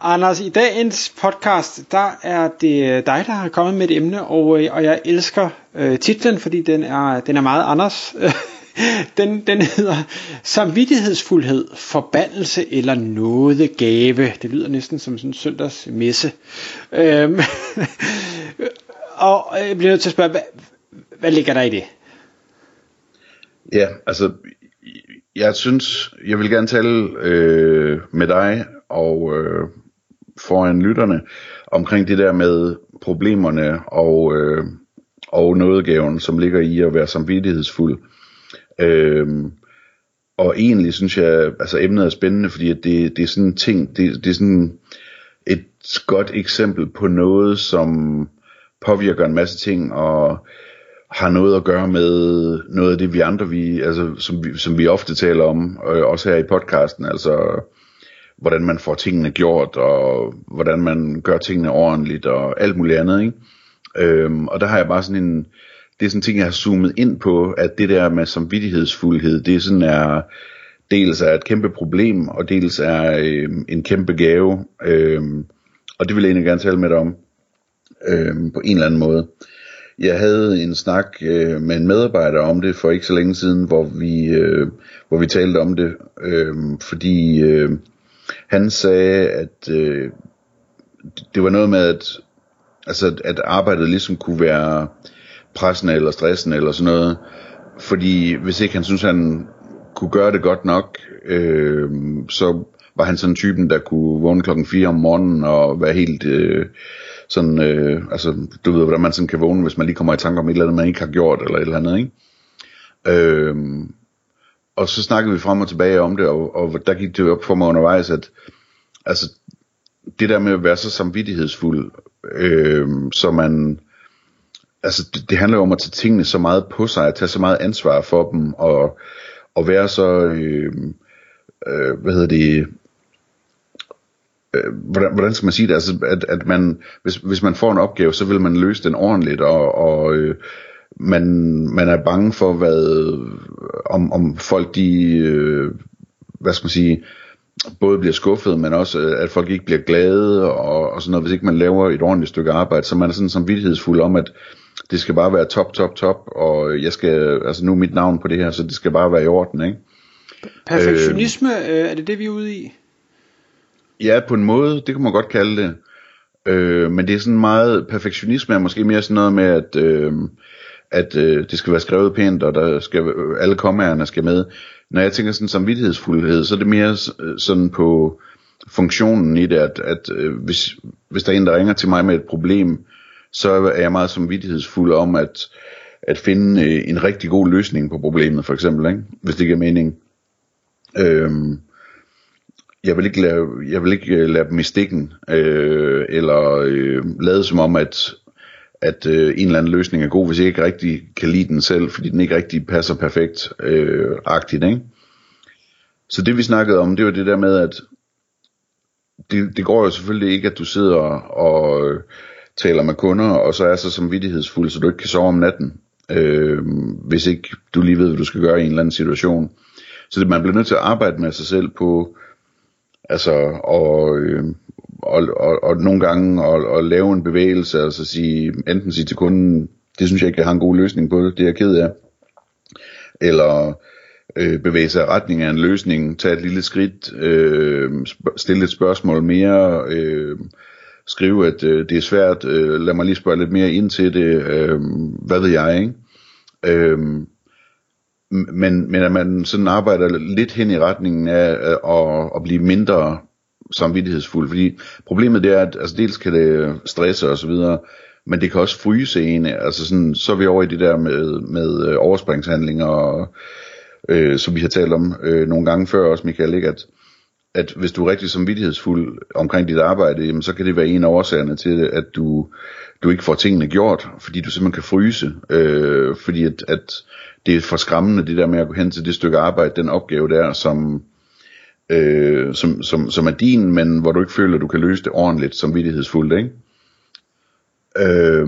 Anders, i dagens podcast, der er det dig, der har kommet med et emne, og, øh, og jeg elsker øh, titlen, fordi den er, den er meget Anders. den, den hedder Samvittighedsfuldhed, forbandelse eller nådegave. Det lyder næsten som sådan en søndags messe. Øhm, og øh, jeg bliver nødt til at spørge, hvad, hvad ligger der i det? Ja, altså, jeg synes, jeg vil gerne tale øh, med dig og øh, foran lytterne omkring det der med problemerne og, øh, og nådegaven, som ligger i at være samvittighedsfuld. Øh, og egentlig synes jeg, altså emnet er spændende, fordi det, det er sådan en ting, det, det er sådan et godt eksempel på noget, som påvirker en masse ting, og har noget at gøre med noget af det vi andre vi altså som vi, som vi ofte taler om øh, også her i podcasten altså hvordan man får tingene gjort, og hvordan man gør tingene ordentligt, og alt muligt andet, ikke? Øhm, og der har jeg bare sådan en, det er sådan en ting, jeg har zoomet ind på, at det der med samvittighedsfuldhed, det er sådan er, dels er et kæmpe problem, og dels er øh, en kæmpe gave, øhm, og det vil jeg egentlig gerne tale med dig om, øhm, på en eller anden måde. Jeg havde en snak øh, med en medarbejder om det for ikke så længe siden, hvor vi, øh, hvor vi talte om det, øh, fordi øh, han sagde, at øh, det var noget med, at, altså, at arbejdet ligesom kunne være pressende eller stressende eller sådan noget. Fordi hvis ikke han synes, han kunne gøre det godt nok, øh, så var han sådan typen, der kunne vågne klokken 4 om morgenen og være helt øh, sådan, øh, altså du ved, hvordan man sådan kan vågne, hvis man lige kommer i tanke om et eller andet, man ikke har gjort, eller et eller andet, ikke? Øh, og så snakkede vi frem og tilbage om det, og, og der gik det op for mig undervejs, at altså, det der med at være så samvittighedsfuld, øh, så man, altså det, det handler jo om at tage tingene så meget på sig, at tage så meget ansvar for dem, og, og være så, øh, øh, hvad hedder det, øh, hvordan, hvordan skal man sige det, altså at, at man, hvis, hvis man får en opgave, så vil man løse den ordentligt, og, og øh, man, man er bange for, hvad, om, om folk de, øh, hvad skal man sige, både bliver skuffet, men også øh, at folk ikke bliver glade og, og sådan noget, hvis ikke man laver et ordentligt stykke arbejde, så man er sådan samvittighedsfuld om, at det skal bare være top, top, top, og jeg skal, altså nu er mit navn på det her, så det skal bare være i orden, ikke? Perfektionisme, øh, er det det vi er ude i? Ja, på en måde, det kan man godt kalde det. Øh, men det er sådan meget, perfektionisme er måske mere sådan noget med, at, øh, at øh, det skal være skrevet pænt, og der skal, alle kommaerne skal med. Når jeg tænker sådan samvittighedsfuldhed, så er det mere sådan på funktionen i det, at, at øh, hvis, hvis der er en, der ringer til mig med et problem, så er jeg meget samvittighedsfuld om at, at finde øh, en rigtig god løsning på problemet, for eksempel, ikke? hvis det giver mening. Øhm, jeg vil ikke lade, jeg vil ikke øh, lade dem i stikken, øh, eller øh, lade som om, at, at øh, en eller anden løsning er god, hvis jeg ikke rigtig kan lide den selv, fordi den ikke rigtig passer perfekt øh, agtigt, ikke? Så det vi snakkede om, det var det der med, at det, det går jo selvfølgelig ikke, at du sidder og øh, taler med kunder, og så er så samvittighedsfuld, så du ikke kan sove om natten, øh, hvis ikke du lige ved, hvad du skal gøre i en eller anden situation. Så det, man bliver nødt til at arbejde med sig selv på, altså, og, øh, og, og, og nogle gange at, at lave en bevægelse, altså sige, enten sige til kunden, det synes jeg ikke, jeg har en god løsning på, det er jeg ked af, eller øh, bevæge sig i retning af en løsning, tage et lille skridt, øh, stille et spørgsmål mere, øh, skrive, at øh, det er svært, øh, lad mig lige spørge lidt mere ind til det, øh, hvad ved jeg, ikke? Øh, men, men at man sådan arbejder lidt hen i retningen af at, at blive mindre samvittighedsfuld, fordi problemet det er, at altså dels kan det øh, stresse og så videre, men det kan også fryse en, altså sådan, så er vi over i det der med, med øh, overspringshandlinger, og, øh, som vi har talt om øh, nogle gange før også, Michael, ikke? At, at hvis du er rigtig samvittighedsfuld omkring dit arbejde, jamen, så kan det være en af årsagerne til, at du, du ikke får tingene gjort, fordi du simpelthen kan fryse, øh, fordi at, at det er for skræmmende det der med at gå hen til det stykke arbejde, den opgave der, som, øh, som, som, som er din, men hvor du ikke føler, at du kan løse det ordentligt samvittighedsfuldt, ikke? Øh,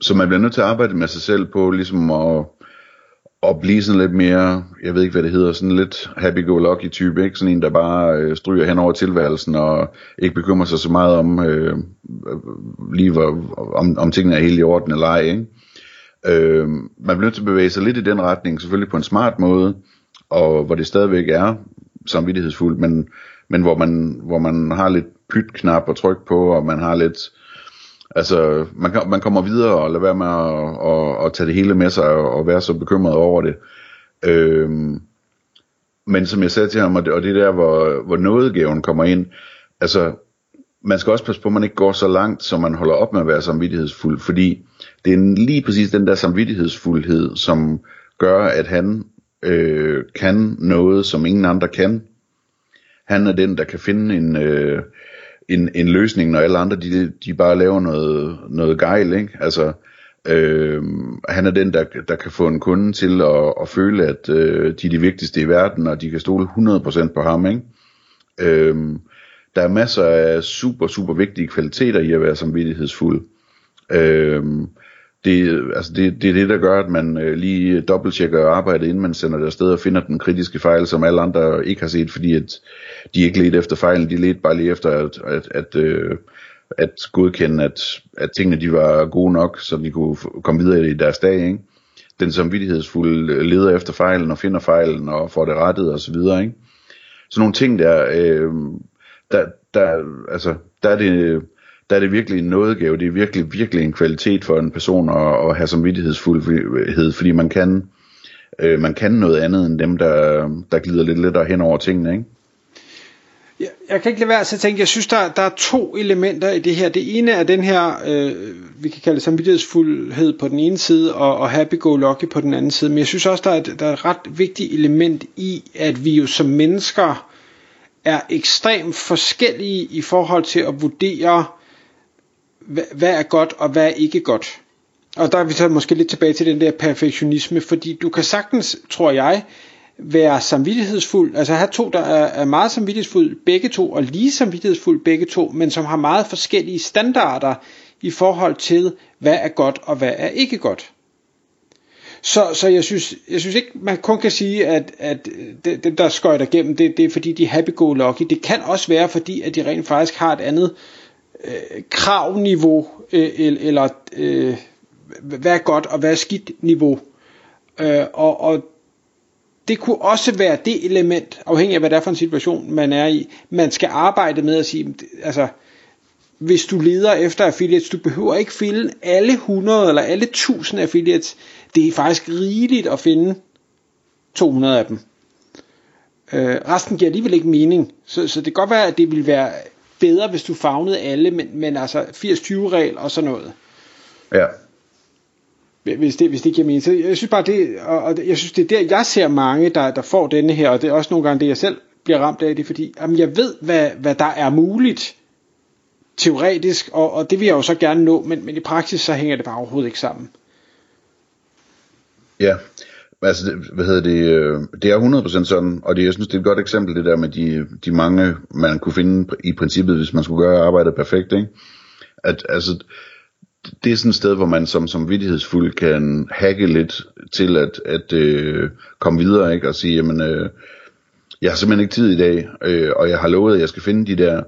så man bliver nødt til at arbejde med sig selv på ligesom at at blive sådan lidt mere, jeg ved ikke hvad det hedder, sådan lidt happy-go-lucky type, ikke? Sådan en, der bare øh, stryger hen over tilværelsen og ikke bekymrer sig så meget om, øh, lige hvor, om, om tingene er helt i orden eller ej, ikke? Øh, man bliver nødt til at bevæge sig lidt i den retning, selvfølgelig på en smart måde, og hvor det stadigvæk er samvittighedsfuldt, men, men hvor, man, hvor man har lidt pytknap at og på, og man har lidt Altså, man, man kommer videre og lader være med at, at, at tage det hele med sig og, og være så bekymret over det. Øhm, men som jeg sagde til ham, og det, og det er der, hvor, hvor nådegaven kommer ind, altså, man skal også passe på, at man ikke går så langt, så man holder op med at være samvittighedsfuld, fordi det er lige præcis den der samvittighedsfuldhed, som gør, at han øh, kan noget, som ingen andre kan. Han er den, der kan finde en, øh, en, en løsning, når alle andre de, de bare laver noget, noget gejl, ikke? Altså, øh, han er den, der, der kan få en kunde til at, at føle, at øh, de er de vigtigste i verden, og de kan stole 100% på ham, ikke? Øh, der er masser af super, super vigtige kvaliteter i at være samvittighedsfuld. Øh, det, altså det, det er det, der gør, at man øh, lige øh, dobbelttjekker arbejdet, inden man sender det afsted og finder den kritiske fejl, som alle andre ikke har set, fordi at de ikke ledte efter fejlen, de ledte bare lige efter at, at, at, øh, at godkende, at, at tingene de var gode nok, så de kunne komme videre i deres dag. Ikke? Den samvittighedsfulde øh, leder efter fejlen og finder fejlen og får det rettet osv. Ikke? Så nogle ting der, øh, der, der, altså, der er det der er det virkelig en nådegave, det er virkelig, virkelig en kvalitet for en person at, at have samvittighedsfuldhed, fordi man kan, øh, man kan noget andet end dem, der, der glider lidt lettere hen over tingene, ikke? Jeg, jeg kan ikke lade være at tænke, jeg synes, der, der er to elementer i det her. Det ene er den her, øh, vi kan kalde det samvittighedsfuldhed på den ene side, og, og happy-go-lucky på den anden side. Men jeg synes også, der er, et, der er et ret vigtigt element i, at vi jo som mennesker er ekstremt forskellige i forhold til at vurdere, hvad er godt og hvad er ikke godt. Og der er vi så måske lidt tilbage til den der perfektionisme, fordi du kan sagtens, tror jeg, være samvittighedsfuld, altså have to, der er, meget samvittighedsfuld begge to, og lige samvittighedsfuld begge to, men som har meget forskellige standarder i forhold til, hvad er godt og hvad er ikke godt. Så, så jeg, synes, jeg synes ikke, man kun kan sige, at, at dem, der skøjter igennem, det, det er fordi, de er happy-go-lucky. Det kan også være, fordi at de rent faktisk har et andet øh, kravniveau, øh, eller øh, hvad er godt og hvad er skidt niveau. Øh, og, og det kunne også være det element, afhængig af hvad det er for en situation, man er i, man skal arbejde med at sige, altså, hvis du leder efter affiliates, du behøver ikke finde alle 100 eller alle 1000 affiliates. Det er faktisk rigeligt at finde 200 af dem. Øh, resten giver alligevel ikke mening. Så, så det kan godt være, at det vil være bedre, hvis du fagnede alle, men, men altså 80-20 regel og sådan noget. Ja. Hvis det, hvis det giver mening. Så jeg synes bare, det, og jeg synes, det er der, jeg ser mange, der, der får denne her, og det er også nogle gange det, jeg selv bliver ramt af, det er fordi, jamen jeg ved, hvad, hvad der er muligt teoretisk, og, og det vil jeg jo så gerne nå, men, men i praksis, så hænger det bare overhovedet ikke sammen. Ja, Altså, det, hvad hedder det, øh, det er 100% sådan, og det, jeg synes, det er et godt eksempel, det der med de, de mange, man kunne finde i princippet, hvis man skulle gøre arbejdet perfekt, ikke? At, altså, det er sådan et sted, hvor man som, som vidtighedsfuld kan hacke lidt til at, at øh, komme videre, ikke? Og sige, jamen, øh, jeg har simpelthen ikke tid i dag, øh, og jeg har lovet, at jeg skal finde de der,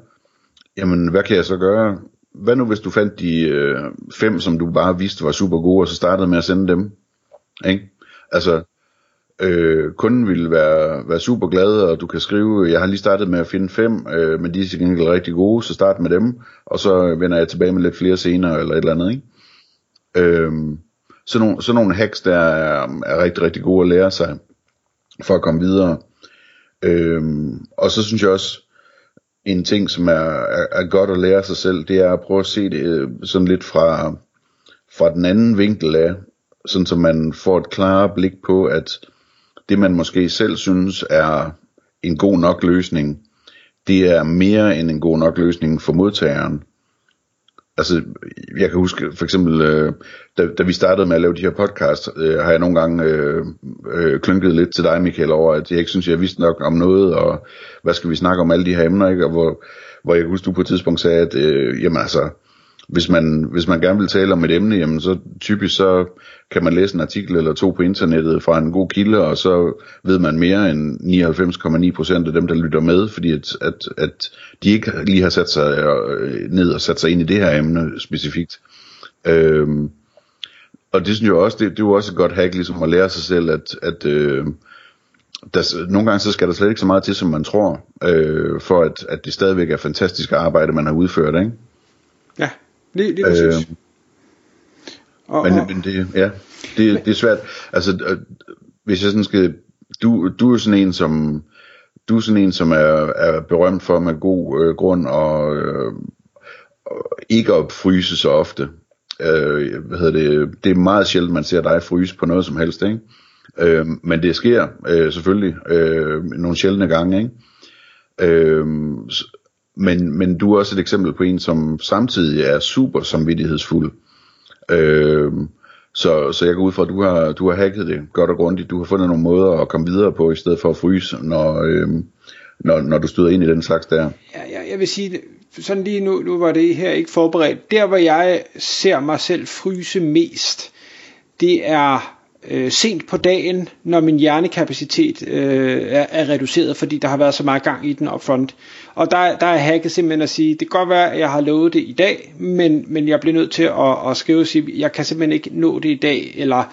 jamen, hvad kan jeg så gøre? Hvad nu, hvis du fandt de øh, fem, som du bare vidste var super gode, og så startede med at sende dem? Ikke? Altså, øh, kunden vil være, være super glad, og du kan skrive, jeg har lige startet med at finde fem, øh, men de er til gengæld rigtig gode, så start med dem, og så vender jeg tilbage med lidt flere senere, eller et eller andet, ikke? Øh, sådan, nogle, sådan nogle hacks, der er, er rigtig, rigtig gode at lære sig, for at komme videre. Øh, og så synes jeg også, en ting, som er, er, er godt at lære sig selv, det er at prøve at se det øh, sådan lidt fra, fra den anden vinkel af, sådan så man får et klart blik på, at det man måske selv synes er en god nok løsning, det er mere end en god nok løsning for modtageren. Altså, jeg kan huske for eksempel, øh, da, da vi startede med at lave de her podcast, øh, har jeg nogle gange øh, øh, klynket lidt til dig, Michael, over, at jeg ikke synes, jeg vidste nok om noget, og hvad skal vi snakke om alle de her emner, ikke? Og hvor, hvor jeg husker, du på et tidspunkt sagde, at øh, jamen altså, hvis man, hvis man gerne vil tale om et emne, jamen så typisk så kan man læse en artikel eller to på internettet fra en god kilde, og så ved man mere end 99,9% af dem, der lytter med, fordi at, at, at de ikke lige har sat sig øh, ned og sat sig ind i det her emne specifikt. Øhm, og det synes jeg også, det, det er jo også et godt hack, ligesom at lære sig selv, at, at øh, der, nogle gange så skal der slet ikke så meget til, som man tror, øh, for at, at det stadigvæk er fantastisk arbejde, man har udført, ikke? Det er præcis. Øh, og, men, og, men det, ja, det, men, det er svært. Altså, øh, hvis jeg sådan skal, du, du er sådan en, som, du er sådan en, som er, er berømt for med god øh, grund og, øh, og ikke at fryse så ofte. Øh, hvad hedder det, det er meget sjældent, man ser dig fryse på noget som helst, ikke? Øh, men det sker øh, selvfølgelig øh, nogle sjældne gange, ikke? Øh, men, men du er også et eksempel på en, som samtidig er super samvittighedsfuld. Øh, så, så jeg går ud fra, at du har, du har hacket det godt og grundigt. Du har fundet nogle måder at komme videre på, i stedet for at fryse, når, øh, når, når du støder ind i den slags der. Ja, jeg, jeg vil sige, sådan lige nu, nu var det her ikke forberedt. Der, hvor jeg ser mig selv fryse mest, det er øh, sent på dagen, når min hjernekapacitet øh, er, er reduceret, fordi der har været så meget gang i den upfront. Og der, der er hacket simpelthen at sige, det kan godt være, at jeg har lovet det i dag, men, men jeg bliver nødt til at, at skrive og sige, jeg kan simpelthen ikke nå det i dag, eller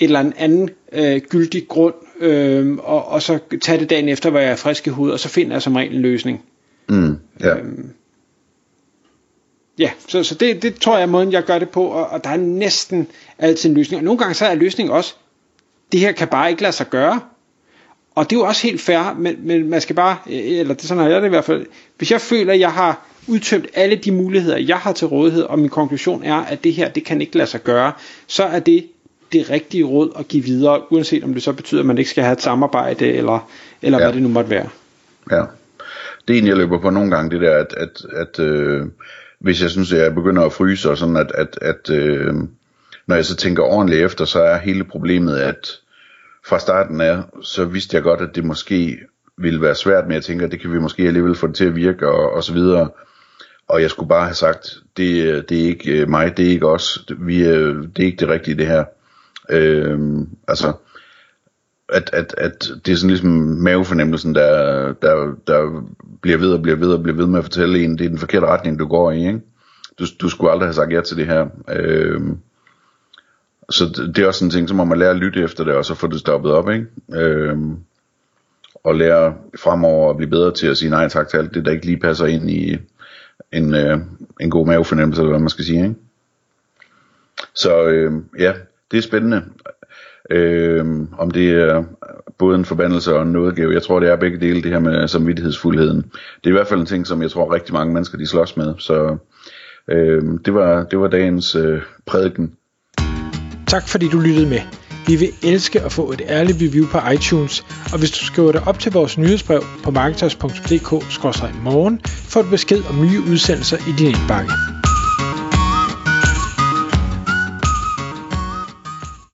eller en anden øh, gyldig grund, øh, og, og så tage det dagen efter, hvor jeg er frisk i hovedet, og så finder jeg som regel en løsning. Mm, ja. Øhm, ja, så, så det, det tror jeg er måden, jeg gør det på, og, og der er næsten altid en løsning. Og nogle gange så er løsningen også, det her kan bare ikke lade sig gøre. Og det er jo også helt fair, men, men man skal bare, eller det sådan har jeg det i hvert fald, hvis jeg føler, at jeg har udtømt alle de muligheder, jeg har til rådighed, og min konklusion er, at det her, det kan ikke lade sig gøre, så er det det rigtige råd at give videre, uanset om det så betyder, at man ikke skal have et samarbejde, eller, eller ja. hvad det nu måtte være. Ja, det er en, jeg løber på nogle gange, det der, at, at, at øh, hvis jeg synes, at jeg begynder at fryse, og sådan at, at, at øh, når jeg så tænker ordentligt efter, så er hele problemet, at fra starten af, så vidste jeg godt, at det måske ville være svært, men jeg tænker, at det kan vi måske alligevel få det til at virke, og, og så videre. Og jeg skulle bare have sagt, det, det er ikke mig, det er ikke os, vi, øh, det er ikke det rigtige det her. Øh, altså, at, at, at det er sådan ligesom mavefornemmelsen, der, der, der bliver ved og bliver ved og bliver ved med at fortælle en, det er den forkerte retning, du går i, ikke? Du, du skulle aldrig have sagt ja til det her. Øh, så det, det er også sådan en ting, så må man lære at lytte efter det, og så få det stoppet op, ikke? Øh, og lære fremover at blive bedre til at sige nej tak til alt det, der ikke lige passer ind i en, øh, en god mavefornemmelse, eller hvad man skal sige, ikke? Så øh, ja, det er spændende. Øh, om det er både en forbandelse og en nådegave. Jeg tror, det er begge dele, det her med samvittighedsfuldheden. Det er i hvert fald en ting, som jeg tror rigtig mange mennesker, de slås med. Så øh, det, var, det var dagens øh, prædiken. Tak fordi du lyttede med. Vi vil elske at få et ærligt review på iTunes, og hvis du skriver dig op til vores nyhedsbrev på marketers.dk-morgen, får du besked om nye udsendelser i din indbakke.